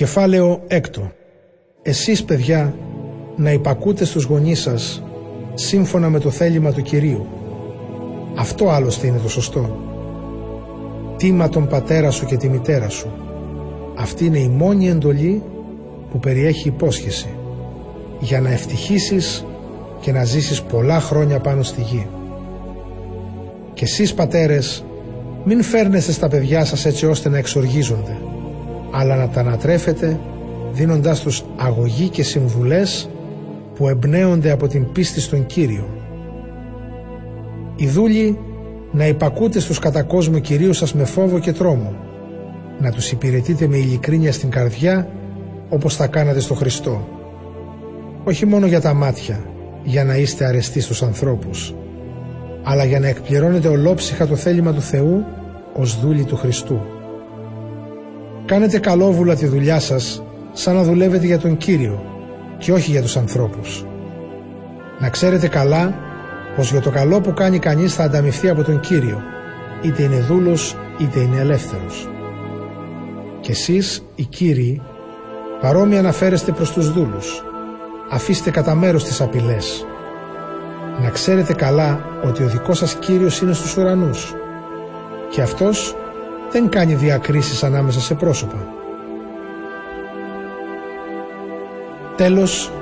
Κεφάλαιο έκτο. Εσείς παιδιά να υπακούτε στους γονείς σας σύμφωνα με το θέλημα του Κυρίου. Αυτό άλλωστε είναι το σωστό. Τίμα τον πατέρα σου και τη μητέρα σου. Αυτή είναι η μόνη εντολή που περιέχει υπόσχεση για να ευτυχήσεις και να ζήσεις πολλά χρόνια πάνω στη γη. Και εσείς πατέρες μην φέρνεστε στα παιδιά σας έτσι ώστε να εξοργίζονται αλλά να τα ανατρέφετε δίνοντάς τους αγωγή και συμβουλές που εμπνέονται από την πίστη στον Κύριο. Οι δούλοι να υπακούτε στους κατά κόσμο Κυρίου σας με φόβο και τρόμο, να τους υπηρετείτε με ειλικρίνεια στην καρδιά όπως θα κάνατε στο Χριστό. Όχι μόνο για τα μάτια, για να είστε αρεστοί στους ανθρώπους, αλλά για να εκπληρώνετε ολόψυχα το θέλημα του Θεού ως δούλοι του Χριστού. Κάνετε καλόβουλα τη δουλειά σας σαν να δουλεύετε για τον Κύριο και όχι για τους ανθρώπους. Να ξέρετε καλά πως για το καλό που κάνει κανείς θα ανταμυφθεί από τον Κύριο είτε είναι δούλος είτε είναι ελεύθερος. Και εσείς οι Κύριοι παρόμοια να φέρεστε προς τους δούλους. Αφήστε κατά μέρος τις απειλές. Να ξέρετε καλά ότι ο δικός σας Κύριος είναι στους ουρανούς και αυτός δεν κάνει διακρίσεις ανάμεσα σε πρόσωπα. Τέλος,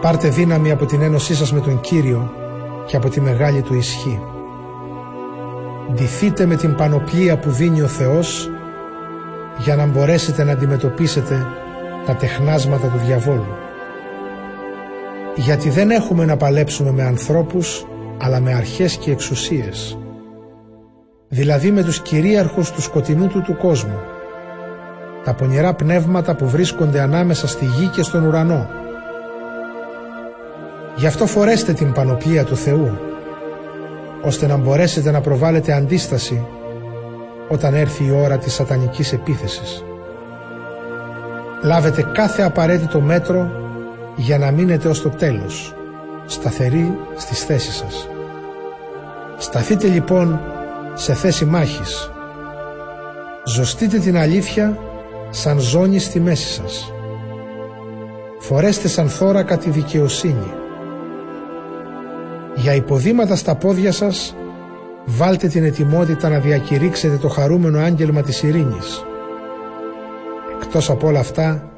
πάρτε δύναμη από την ένωσή σας με τον Κύριο και από τη μεγάλη του ισχύ. Ντυθείτε με την πανοπλία που δίνει ο Θεός για να μπορέσετε να αντιμετωπίσετε τα τεχνάσματα του διαβόλου. Γιατί δεν έχουμε να παλέψουμε με ανθρώπους αλλά με αρχές και εξουσίες δηλαδή με τους κυρίαρχους του σκοτεινού του του κόσμου, τα πονηρά πνεύματα που βρίσκονται ανάμεσα στη γη και στον ουρανό. Γι' αυτό φορέστε την πανοπλία του Θεού, ώστε να μπορέσετε να προβάλλετε αντίσταση όταν έρθει η ώρα της σατανικής επίθεσης. Λάβετε κάθε απαραίτητο μέτρο για να μείνετε ως το τέλος, σταθεροί στις θέσεις σας. Σταθείτε λοιπόν σε θέση μάχης. Ζωστείτε την αλήθεια σαν ζώνη στη μέση σας. Φορέστε σαν θώρακα τη δικαιοσύνη. Για υποδήματα στα πόδια σας βάλτε την ετοιμότητα να διακηρύξετε το χαρούμενο άγγελμα της ειρήνης. Εκτός από όλα αυτά,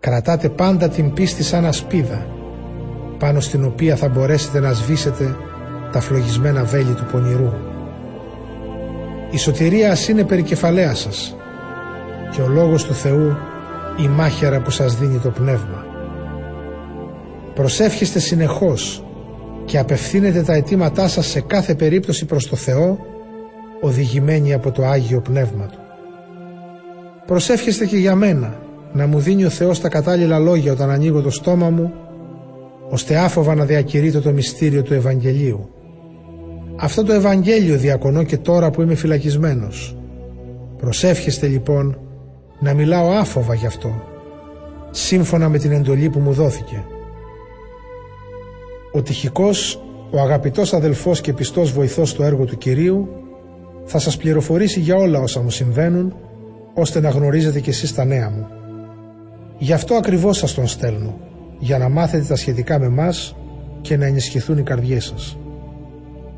κρατάτε πάντα την πίστη σαν ασπίδα, πάνω στην οποία θα μπορέσετε να σβήσετε τα φλογισμένα βέλη του πονηρού. Η σωτηρία ας είναι περικεφαλαία σας και ο Λόγος του Θεού η μάχαιρα που σας δίνει το Πνεύμα. Προσεύχεστε συνεχώς και απευθύνετε τα αιτήματά σας σε κάθε περίπτωση προς το Θεό οδηγημένοι από το Άγιο Πνεύμα Του. Προσεύχεστε και για μένα να μου δίνει ο Θεός τα κατάλληλα λόγια όταν ανοίγω το στόμα μου ώστε άφοβα να διακηρύτω το μυστήριο του Ευαγγελίου αυτό το Ευαγγέλιο διακονώ και τώρα που είμαι φυλακισμένος. Προσεύχεστε λοιπόν να μιλάω άφοβα γι' αυτό, σύμφωνα με την εντολή που μου δόθηκε. Ο τυχικός, ο αγαπητός αδελφός και πιστός βοηθός στο έργο του Κυρίου, θα σας πληροφορήσει για όλα όσα μου συμβαίνουν, ώστε να γνωρίζετε κι εσείς τα νέα μου. Γι' αυτό ακριβώς σας τον στέλνω, για να μάθετε τα σχετικά με μας και να ενισχυθούν οι καρδιές σας.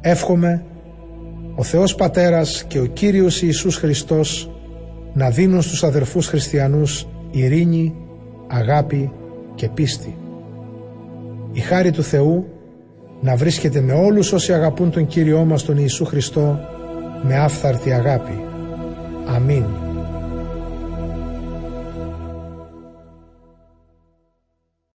Εύχομαι ο Θεός Πατέρας και ο Κύριος Ιησούς Χριστός να δίνουν στους αδερφούς χριστιανούς ειρήνη, αγάπη και πίστη. Η χάρη του Θεού να βρίσκεται με όλους όσοι αγαπούν τον Κύριό μας τον Ιησού Χριστό με άφθαρτη αγάπη. Αμήν.